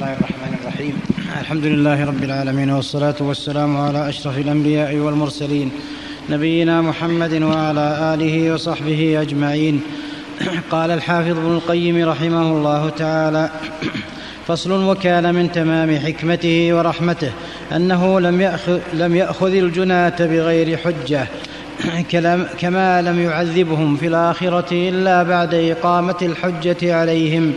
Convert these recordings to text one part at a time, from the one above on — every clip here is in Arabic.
الله الرحمن الرحيم الحمد لله رب العالمين والصلاة والسلام على أشرف الأنبياء والمرسلين نبينا محمد وعلى آله وصحبه أجمعين قال الحافظ ابن القيم رحمه الله تعالى فصل وكان من تمام حكمته ورحمته أنه لم يأخذ, لم يأخذ الجناة بغير حجة كما لم يعذبهم في الآخرة إلا بعد إقامة الحجة عليهم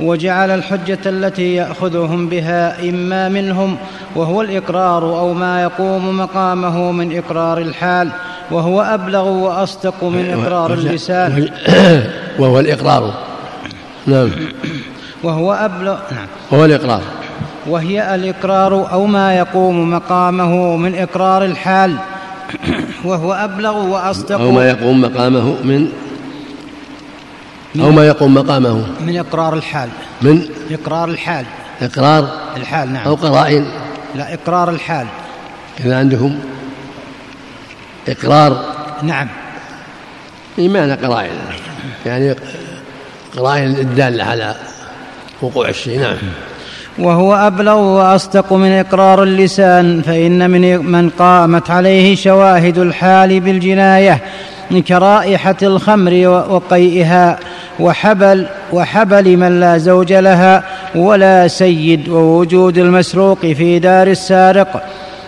وجعل الحجة التي يأخذهم بها إما منهم وهو الإقرار أو ما يقوم مقامه من إقرار الحال وهو أبلغ وأصدق من إقرار اللسان. وهو الإقرار. نعم. وهو أبلغ نعم. وهو الإقرار. وهي الإقرار أو ما يقوم مقامه من إقرار الحال. وهو أبلغ وأصدق. أو ما يقوم مقامه من أو ما يقوم مقامه. من إقرار الحال. من؟ إقرار الحال. إقرار؟ الحال نعم. أو قرائن لا إقرار الحال. إذا عندهم إقرار. نعم. إيمان قرائن. يعني قرائن الدالة على وقوع الشيء نعم. وهو أبلغ وأصدق من إقرار اللسان فإن من من قامت عليه شواهد الحال بالجناية كرائحة الخمر وقيئها وحبل وحبل من لا زوج لها ولا سيد ووجود المسروق في دار السارق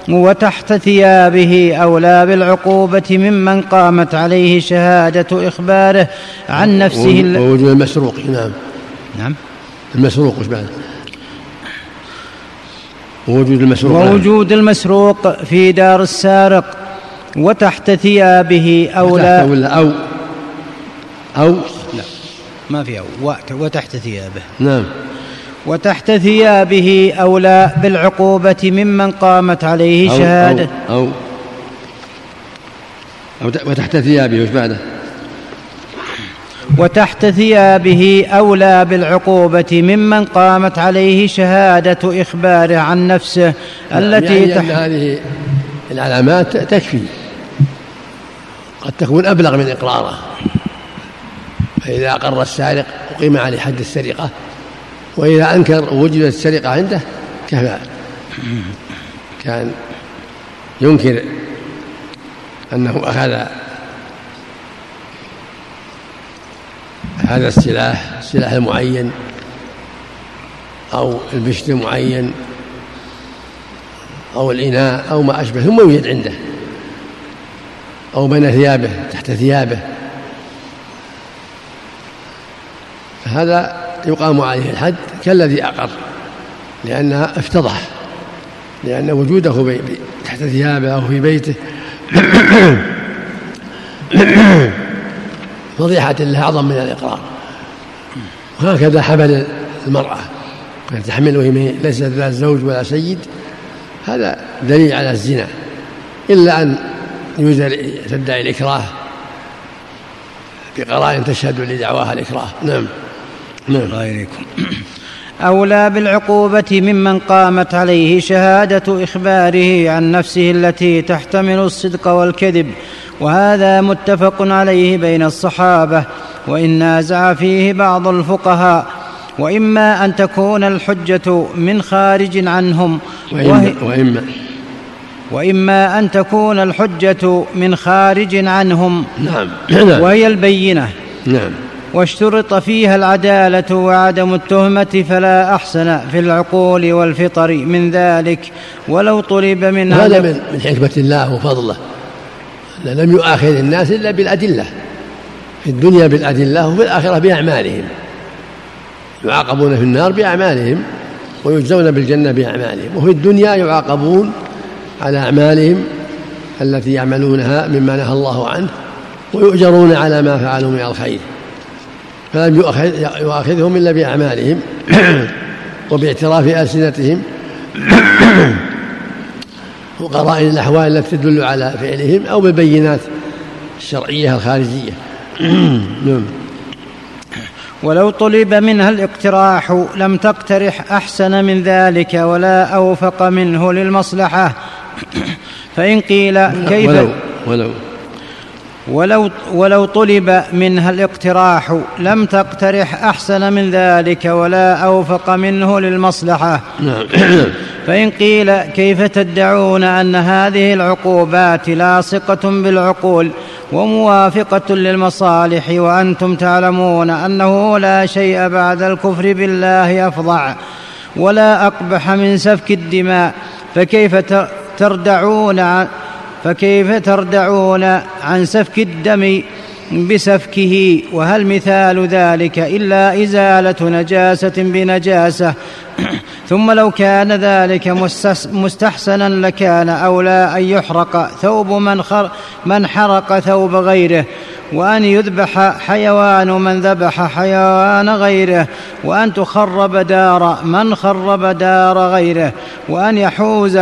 وتحت ثيابه أولى بالعقوبة ممن قامت عليه شهادة إخباره عن نفسه ووجود المسروق نعم. نعم. المسروق وش بعد ووجود المسروق نعم. ووجود المسروق في دار السارق وتحت ثيابه أو لا ولا أو أو لا. ما في أو. وتحت ثيابه نعم. وتحت ثيابه أولى بالعقوبة ممن قامت عليه أو شهادة. أو, أو, أو وتحت ثيابه وش بعده وتحت ثيابه أولى بالعقوبة ممن قامت عليه شهادة إخباره عن نفسه نعم، التي يعني تح... هذه العلامات تكفي. قد تكون أبلغ من إقراره. فإذا أقر السارق أقيم عليه حد السرقة وإذا أنكر وجدت السرقة عنده كفى. كان ينكر أنه أخذ هذا السلاح السلاح المعين أو البشت المعين أو الإناء أو ما أشبه ثم يوجد عنده. أو بين ثيابه تحت ثيابه. هذا يقام عليه الحد كالذي أقر لأنها افتضح لأن وجوده تحت ثيابه أو في بيته. فضيحة له أعظم من الإقرار. وهكذا حمل المرأة كانت تحمل وهي ليست ذات زوج ولا سيد؟ هذا دليل على الزنا. إلا أن يوجد تدعي الإكراه بقرائن تشهد لدعواها الإكراه. نعم. نعم. غيركم أولى بالعقوبة ممن قامت عليه شهادة إخباره عن نفسه التي تحتمل الصدق والكذب وهذا متفق عليه بين الصحابة وإن نازع فيه بعض الفقهاء وإما أن تكون الحجة من خارج عنهم وإما, وإما وإما أن تكون الحجة من خارج عنهم نعم, نعم. وهي البينة. نعم. واشترط فيها العدالة وعدم التهمة فلا أحسن في العقول والفطر من ذلك. ولو طلب من هذا من, من حكمة الله وفضله. لم يؤاخذ الناس إلا بالأدلة. في الدنيا بالأدلة وفي الآخرة بأعمالهم. يعاقبون في النار بأعمالهم ويجزون بالجنة بأعمالهم. وفي الدنيا يعاقبون على أعمالهم التي يعملونها مما نهى الله عنه ويؤجرون على ما فعلوا من الخير. فلم يؤاخذهم إلا بأعمالهم وباعتراف ألسنتهم وقرائن الأحوال التي تدل على فعلهم أو بالبينات الشرعية الخارجية. نعم. ولو طلب منها الاقتراح لم تقترح أحسن من ذلك ولا أوفق منه للمصلحة. فإن قيل كيف ولو ولو ولو ولو طلب منها الاقتراح لم تقترح أحسن من ذلك ولا أوفق منه للمصلحة نعم. فإن قيل كيف تدعون أن هذه العقوبات لاصقة بالعقول وموافقة للمصالح وأنتم تعلمون أنه لا شيء بعد الكفر بالله أفظع ولا أقبح من سفك الدماء فكيف تردعون فكيف تردعون عن سفك الدم بسفكه؟ وهل مثال ذلك إلا إزالة نجاسة بنجاسة؟ ثم لو كان ذلك مستحسنا لكان أولى أن يحرق ثوب من, خر من حرق ثوب غيره وأن يذبح حيوان من ذبح حيوان غيره وأن تخرب دار من خرب دار غيره وأن يحوز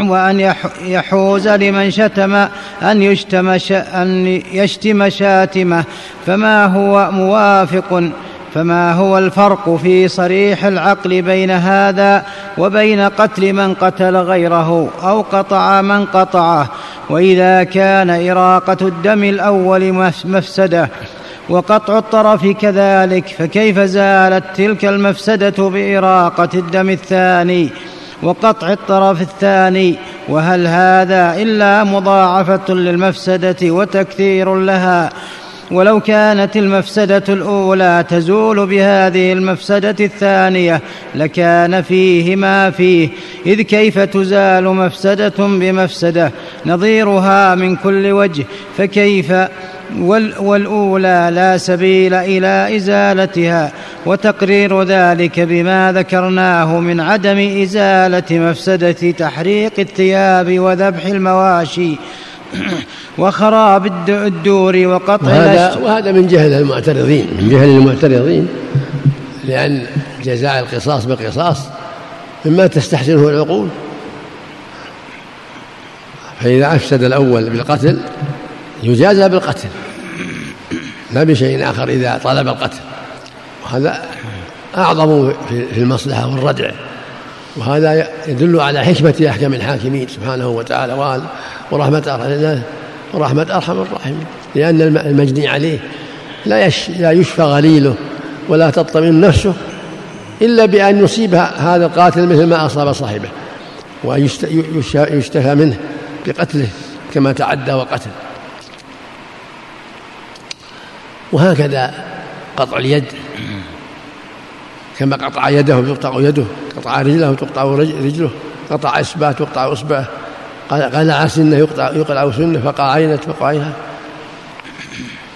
وأن يحوز لمن شتم أن يشتم أن يشتم شاتمه. فما هو موافق فما هو الفرق في صريح العقل بين هذا وبين قتل من قتل غيره أو قطع من قطعه. وإذا كان إراقة الدم الأول مفسدة وقطع الطرف كذلك فكيف زالت تلك المفسدة بإراقة الدم الثاني؟ وقطع الطرف الثاني. وهل هذا إلا مضاعفة للمفسدة وتكثير لها؟ ولو كانت المفسدة الأولى تزول بهذه المفسدة الثانية لكان فيه ما فيه إذ كيف تزال مفسدة بمفسدة؟ نظيرها من كل وجه فكيف؟ والأولى لا سبيل إلى إزالتها وتقرير ذلك بما ذكرناه من عدم إزالة مفسدة تحريق الثياب وذبح المواشي. وخراب الدور وقطع وهذا, وهذا من جهل المعترضين. من جهل المعترضين. لأن جزاء القصاص بالقصاص مما تستحسنه العقول. فإذا أفسد الأول بالقتل يجازى بالقتل. لا بشيء آخر إذا طلب القتل. وهذا أعظم في المصلحة والردع. وهذا يدل على حكمة أحكام الحاكمين سبحانه وتعالى وقال ورحمة أرحم ورحمة أرحم الراحمين. لأن المجني عليه لا لا يشفى غليله ولا تطمئن نفسه إلا بأن يصيب هذا القاتل مثل ما أصاب صاحبه وأن يشتفى منه بقتله كما تعدى وقتل. وهكذا قطع اليد. كما قطع يده يقطع يده قطع رجله تقطع رجله قطع إصبعه تقطع إصبعه. قلع سنه يقطع يقلع سنه فقع عينه فقع عينها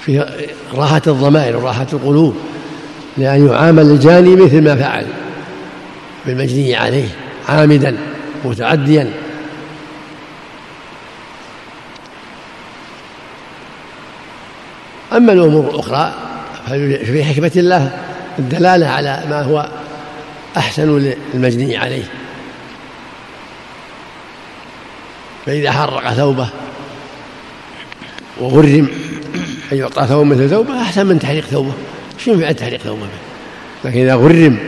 في راحة الضمائر وراحة القلوب لأن يعامل الجاني مثل ما فعل بالمجني عليه عامدا متعديا. أما الأمور الأخرى ففي حكمة الله الدلالة على ما هو أحسن للمجني عليه. فإذا حرق ثوبه وغرم أن يعطى ثوب مثل ثوبه أحسن من تحريق ثوبه. شو ينفع تحريق ثوبه؟ لكن إذا غرم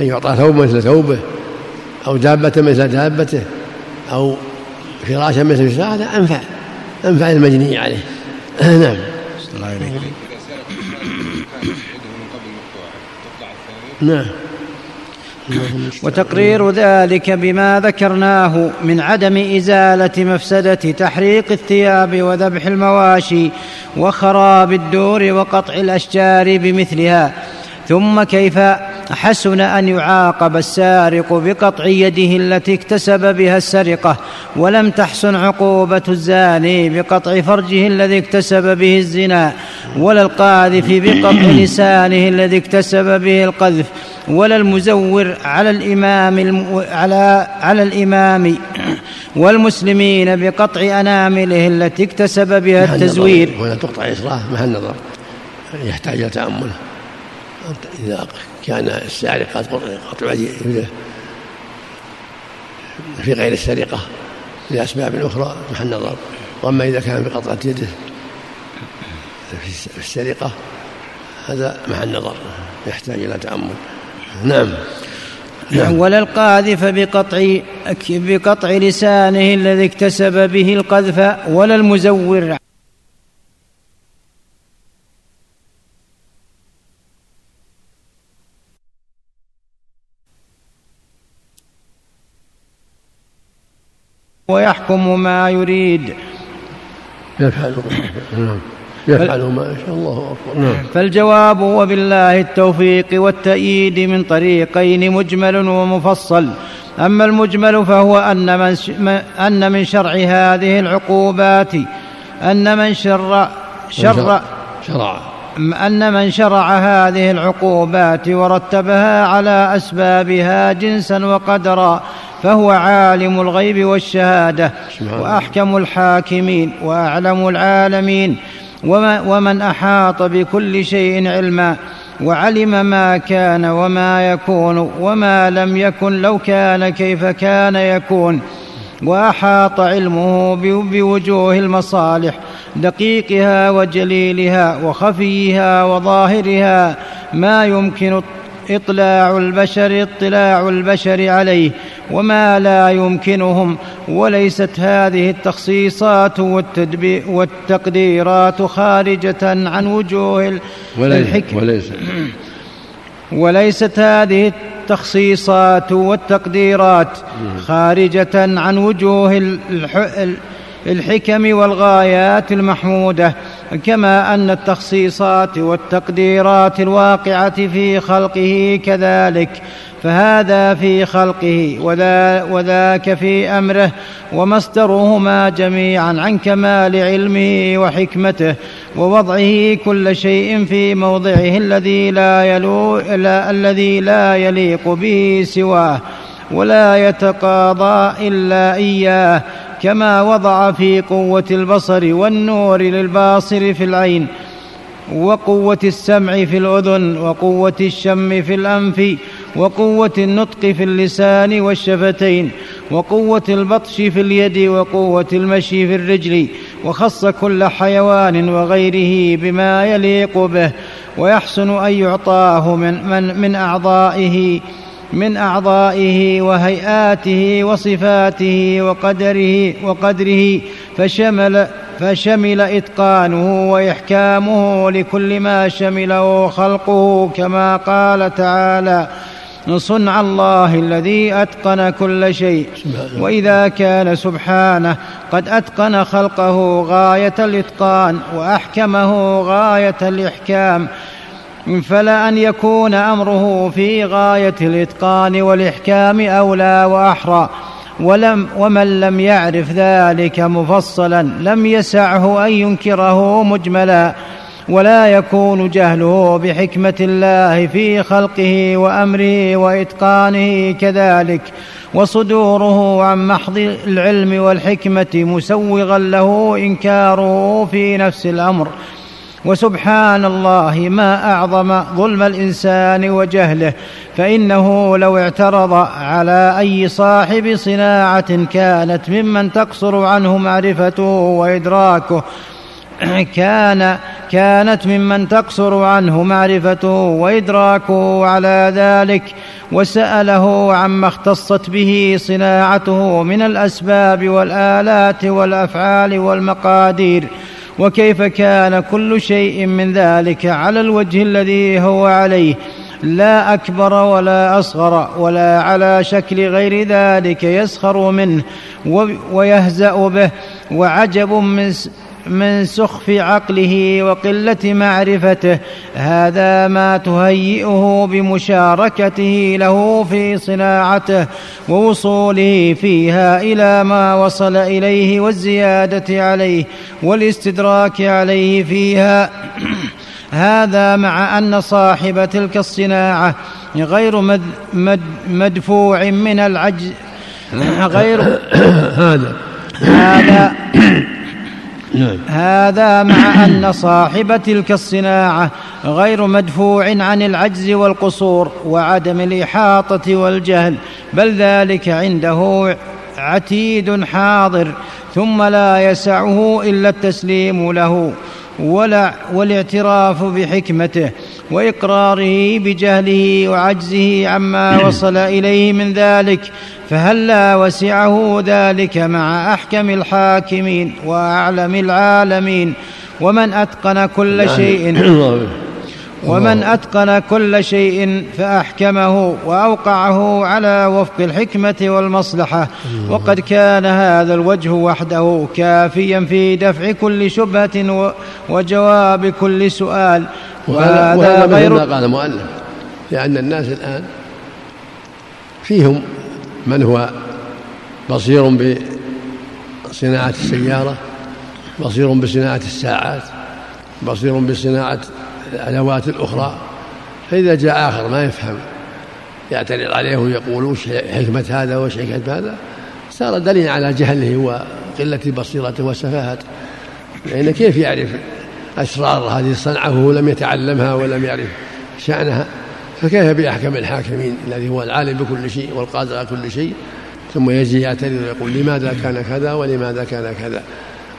أن يعطى ثوب مثل ثوبه أو دابة مثل دابته أو فراشا مثل فراشا هذا أنفع أنفع المجني عليه. نعم. الله عليك نعم. وتقرير ذلك بما ذكرناه من عدم إزالة مفسدة تحريق الثياب وذبح المواشي وخراب الدور وقطع الأشجار بمثلها ثم كيف حسن أن يعاقب السارق بقطع يده التي اكتسب بها السرقة ولم تحسن عقوبة الزاني بقطع فرجه الذي اكتسب به الزنا ولا القاذف بقطع لسانه الذي اكتسب به القذف ولا المزور على الإمام على على الإمام والمسلمين بقطع أنامله التي اكتسب بها التزوير. ولا تقطع إصراه مع النظر يحتاج إلى تأمل. إذا كان السارق قد قطع يده في غير السرقة لأسباب أخرى محل نظر. وأما إذا كان بقطعة يده في السرقة هذا محل نظر يحتاج إلى تأمل. نعم. نعم. ولا القاذف بقطع بقطع لسانه الذي اكتسب به القذف ولا المزور. ويحكم ما يريد. نعم. يفعل ما شاء الله أكبر نعم. فالجواب وبالله التوفيق والتأييد من طريقين مجمل ومفصل. أما المجمل فهو أن من, أن من شرع هذه العقوبات أن من شر شر شرع. أن من شرع هذه العقوبات ورتبها على أسبابها جنسا وقدرا فهو عالم الغيب والشهادة وأحكم الحاكمين وأعلم العالمين. ومن أحاط بكل شيء علما وعلم ما كان وما يكون وما لم يكن لو كان كيف كان يكون وأحاط علمه بوجوه المصالح دقيقها وجليلها وخفيها وظاهرها ما يمكن إطلاع البشر اطلاع البشر عليه وما لا يمكنهم وليست هذه التخصيصات والتقديرات خارجة عن وجوه الحكم وليس وليست هذه التخصيصات والتقديرات خارجة عن وجوه الحكم والغايات المحمودة كما أن التخصيصات والتقديرات الواقعة في خلقه كذلك. فهذا في خلقه وذا وذاك في أمره ومصدرهما جميعا عن كمال علمه وحكمته ووضعه كل شيء في موضعه الذي لا يلو لا الذي لا يليق به سواه ولا يتقاضى إلا إياه كما وضع في قوة البصر والنور للباصر في العين وقوة السمع في الأذن وقوة الشم في الأنف وقوة النطق في اللسان والشفتين وقوة البطش في اليد وقوة المشي في الرجل وخص كل حيوان وغيره بما يليق به ويحسن أن يعطاه من, من, من أعضائه من أعضائه وهيئاته وصفاته وقدره وقدره فشمل فشمل إتقانه وإحكامه لكل ما شمله خلقه كما قال تعالى صنع الله الذي أتقن كل شيء. وإذا كان سبحانه قد أتقن خلقه غاية الإتقان وأحكمه غاية الإحكام فلا أن يكون أمره في غاية الإتقان والإحكام أولى وأحرى. ولم ومن لم يعرف ذلك مفصلا لم يسعه أن ينكره مجملا. ولا يكون جهله بحكمة الله في خلقه وأمره وإتقانه كذلك وصدوره عن محض العلم والحكمة مسوغا له إنكاره في نفس الأمر. وسبحان الله ما أعظم ظلم الإنسان وجهله فإنه لو اعترض على أي صاحب صناعة كانت ممن تقصر عنه معرفته وإدراكه كان كانت ممن تقصر عنه معرفته وإدراكه على ذلك وسأله عما اختصت به صناعته من الأسباب والآلات والأفعال والمقادير وكيف كان كل شيء من ذلك على الوجه الذي هو عليه. لا أكبر ولا أصغر ولا على شكل غير ذلك يسخر منه ويهزأ به وعجب من من سخف عقله وقلة معرفته هذا ما تهيئه بمشاركته له في صناعته ووصوله فيها إلى ما وصل إليه والزيادة عليه والاستدراك عليه فيها هذا مع أن صاحب تلك الصناعة غير مد مد مدفوع من العجز غير هذا هذا. هذا مع أن صاحب تلك الصناعة غير مدفوع عن العجز والقصور وعدم الإحاطة والجهل بل ذلك عنده عتيد حاضر ثم لا يسعه إلا التسليم له ولا والاعتراف بحكمته وإقراره بجهله وعجزه عما وصل إليه من ذلك. فهلا وسعه ذلك مع أحكم الحاكمين وأعلم العالمين ومن أتقن كل شيء؟ ومن أتقن كل شيء فأحكمه وأوقعه على وفق الحكمة والمصلحة. وقد كان هذا الوجه وحده كافيا في دفع كل شبهة وجواب كل سؤال. وهذا غير ما قال المؤلف لأن الناس الآن فيهم من هو بصير بصناعة السيارة بصير بصناعة الساعات بصير بصناعة الأدوات الأخرى. فإذا جاء آخر ما يفهم يعترض عليه ويقول وش حكمة هذا وش حكمة هذا صار دليل على جهله وقلة بصيرته وسفاهته. لأن كيف يعرف أسرار هذه الصنعة وهو لم يتعلمها ولم يعرف شأنها؟ فكيف بأحكم الحاكمين الذي هو العالم بكل شيء والقادر على كل شيء؟ ثم يجي يعترض ويقول لماذا كان كذا ولماذا كان كذا؟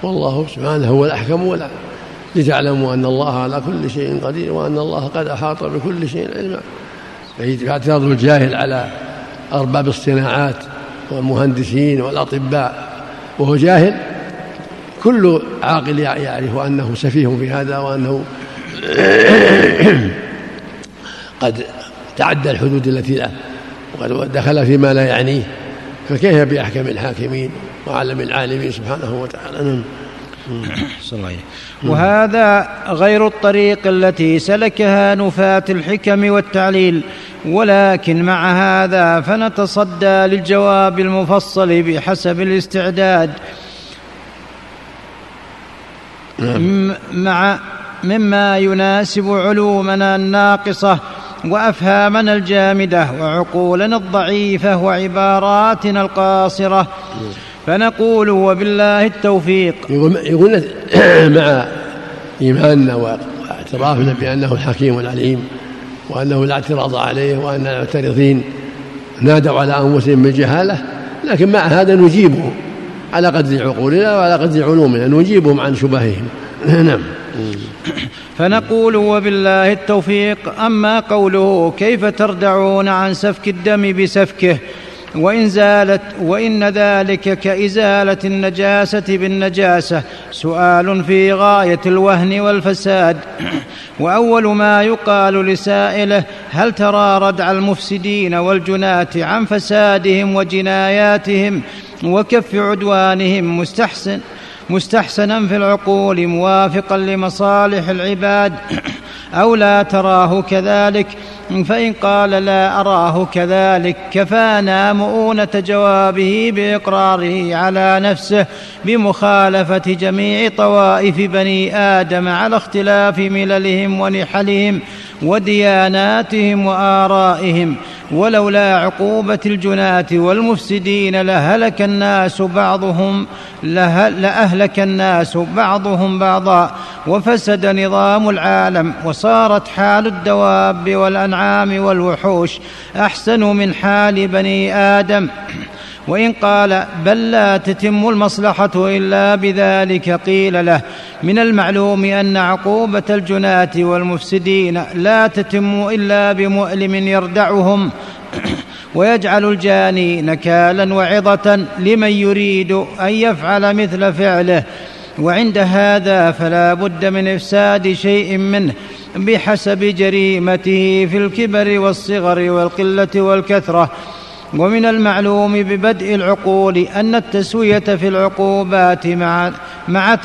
والله سبحانه هو الأحكم ولا. لتعلموا أن الله على كل شيء قدير وأن الله قد أحاط بكل شيء علما. فاعتراض الجاهل على أرباب الصناعات والمهندسين والأطباء وهو جاهل كل عاقل يعرف أنه سفيه في هذا وأنه قد تعدى الحدود التي له وقد دخل فيما لا يعنيه. فكيف بأحكم الحاكمين وأعلم العالمين سبحانه وتعالى؟ نعم. وهذا غير الطريق التي سلكها نفاة الحكم والتعليل ولكن مع هذا فنتصدى للجواب المفصل بحسب الاستعداد. نعم. مع مما يناسب علومنا الناقصة وأفهامنا الجامدة وعقولنا الضعيفة وعباراتنا القاصرة. فنقول وبالله التوفيق. يقول مع إيماننا واعترافنا بأنه الحكيم العليم وأنه لا اعتراض عليه وأن المعترضين نادوا على أنفسهم بالجهالة لكن مع هذا نجيبهم على قدر عقولنا وعلى قدر علومنا نجيبهم عن شبههم. نعم. فنقول وبالله التوفيق. أما قوله كيف تردعون عن سفك الدم بسفكه؟ وإن زالت وإن ذلك كإزالة النجاسة بالنجاسة. سؤال في غاية الوهن والفساد. وأول ما يقال لسائله هل ترى ردع المفسدين والجناة عن فسادهم وجناياتهم وكف عدوانهم مستحسن؟ مستحسنا في العقول موافقا لمصالح العباد. أو لا تراه كذلك فإن قال لا أراه كذلك كفانا مؤونة جوابه بإقراره على نفسه بمخالفة جميع طوائف بني آدم على اختلاف مللهم ونحلهم ودياناتهم وآرائهم. ولولا عقوبة الجناة والمفسدين لهلك الناس بعضهم لأهلك الناس بعضهم بعضا وفسد نظام العالم وصارت حال الدواب والأنعام والوحوش أحسن من حال بني آدم. وإن قال بل لا تتم المصلحة إلا بذلك قيل له من المعلوم أن عقوبة الجناة والمفسدين لا تتم إلا بمؤلم يردعهم ويجعل الجاني نكالا وعظة لمن يريد أن يفعل مثل فعله. وعند هذا فلا بد من إفساد شيء منه بحسب جريمته في الكبر والصغر والقلة والكثرة. ومن المعلوم ببدء العقول أن التسوية في العقوبات مع مع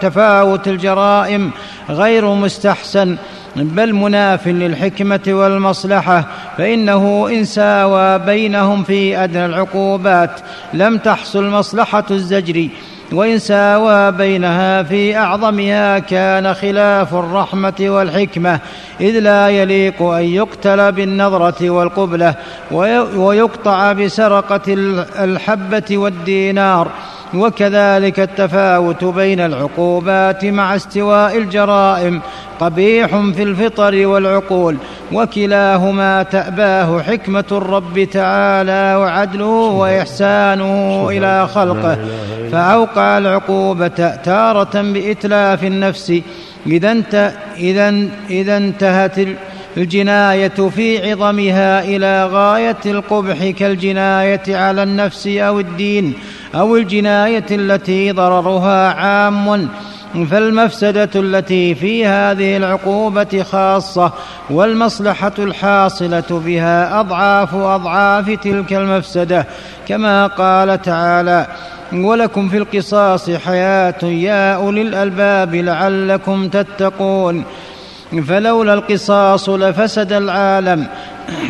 تفاوت الجرائم غير مستحسن بل مناف للحكمة والمصلحة فإنه إن ساوى بينهم في أدنى العقوبات لم تحصل مصلحة الزجر وإن ساوى بينها في أعظمها كان خلاف الرحمة والحكمة إذ لا يليق أن يقتل بالنظرة والقبلة ويقطع بسرقة الحبة والدينار. وكذلك التفاوت بين العقوبات مع استواء الجرائم. قبيح في الفطر والعقول وكلاهما تأباه حكمة الرب تعالى وعدله وإحسانه إلى خلقه. فأوقع العقوبة تارة بإتلاف النفس. إذا إذا انتهت الجناية في عظمها إلى غاية القبح كالجناية على النفس أو الدين. أو الجناية التي ضررها عام فالمفسدة التي في هذه العقوبة خاصة والمصلحة الحاصلة بها أضعاف أضعاف تلك المفسدة كما قال تعالى ولكم في القصاص حياة يا أولي الألباب لعلكم تتقون فلولا القصاص لفسد العالم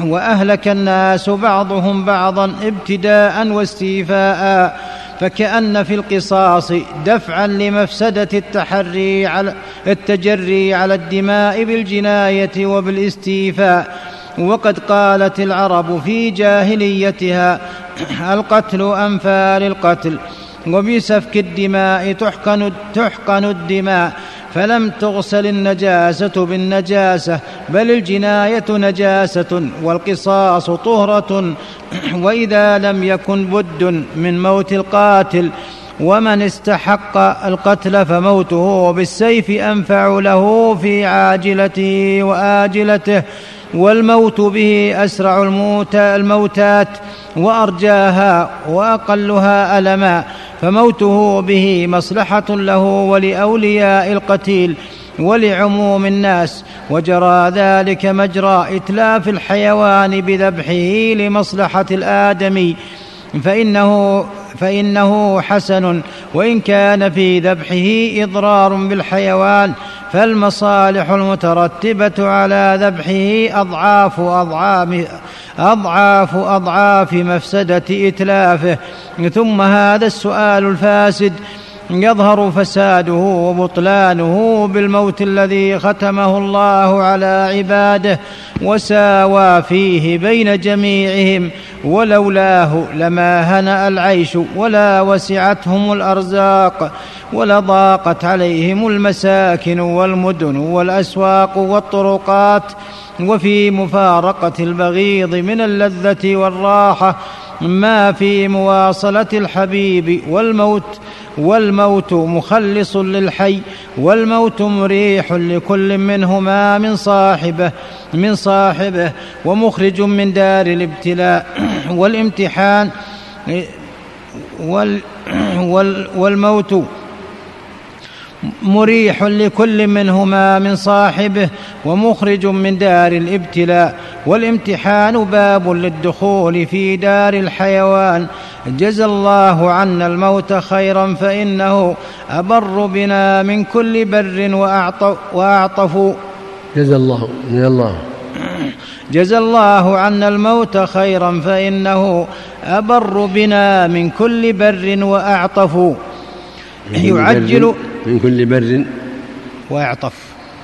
وأهلك الناس بعضهم بعضا ابتداء واستيفاء فكأن في القصاص دفعا لمفسدة التحري على التجري على الدماء بالجناية وبالاستيفاء. وقد قالت العرب في جاهليتها القتل أنفال القتل وبسفك الدماء تحقن, تحقن الدماء. فلم تغسل النجاسة بالنجاسة بل الجناية نجاسة والقصاص طهرة وإذا لم يكن بد من موت القاتل ومن استحق القتل فموته بالسيف أنفع له في عاجلته وآجلته والموت به أسرع الموت الموتات وأرجاها وأقلها ألما. فموته به مصلحة له ولأولياء القتيل ولعموم الناس وجرى ذلك مجرى إتلاف الحيوان بذبحه لمصلحة الآدمي. فإنه فإنه حسن وإن كان في ذبحه إضرار بالحيوان فالمصالح المترتبة على ذبحه أضعاف أضعاف أضعاف أضعاف مفسدة إتلافه. ثم هذا السؤال الفاسد يظهر فساده وبطلانه بالموت الذي ختمه الله على عباده وساوى فيه بين جميعهم ولولاه لما هنأ العيش ولا وسعتهم الأرزاق ولضاقت عليهم المساكن والمدن والأسواق والطرقات وفي مفارقة البغيض من اللذة والراحة ما في مواصلة الحبيب والموت والموت مخلص للحي والموت مريح لكل منهما من صاحبه من صاحبه ومخرج من دار الابتلاء. والامتحان وال والموت مريح لكل منهما من صاحبه ومخرج من دار الابتلاء والامتحان باب للدخول في دار الحيوان. جزى الله عنا الموت خيرا فإنه أبر بنا من كل بر واعطف جزى الله جزى الله. جزى الله عنا الموت خيرا فإنه أبر بنا من كل بر وأعطف. يعجل من كل بر. وأعطف.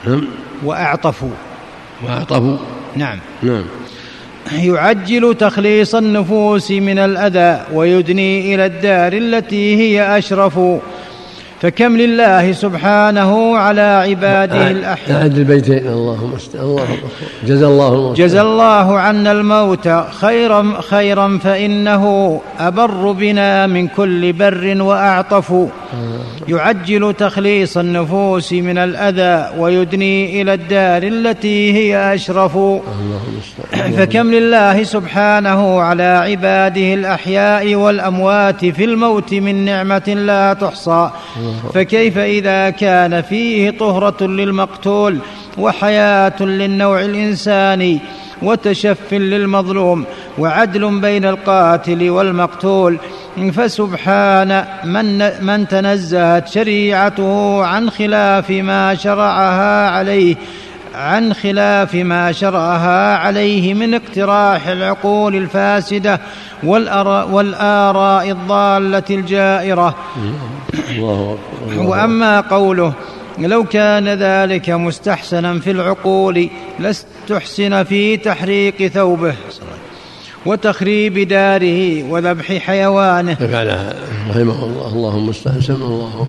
نعم. وأعطفوا وأعطفوا نعم. نعم. يعجل تخليص النفوس من الأذى ويدني إلى الدار التي هي أشرف. فكم لله سبحانه على عباده الأحياء. أعد البيتين. اللهم الله جزى الله الموت. جزى الله عنا الموت. خيرا خيرا فإنه أبر بنا من كل بر وأعطف. يعجل تخليص النفوس من الأذى ويدني إلى الدار التي هي أشرف. فكم لله سبحانه على عباده الأحياء والأموات في الموت من نعمة لا تحصى. فكيف إذا كان فيه طهرة للمقتول وحياة للنوع الإنساني وتشف للمظلوم وعدل بين القاتل والمقتول فسبحان من, من تنزهت شريعته عن خلاف ما شرعها عليه عن خلاف ما شرعها عليه من اقتراح العقول الفاسدة والآراء الضالة الجائرة. الله وأما قوله لو كان ذلك مستحسنا في العقول لاستحسن في تحريق ثوبه. وتخريب داره وذبح حيوانه. فعلها. رحمه الله. اللهم استحسن الله.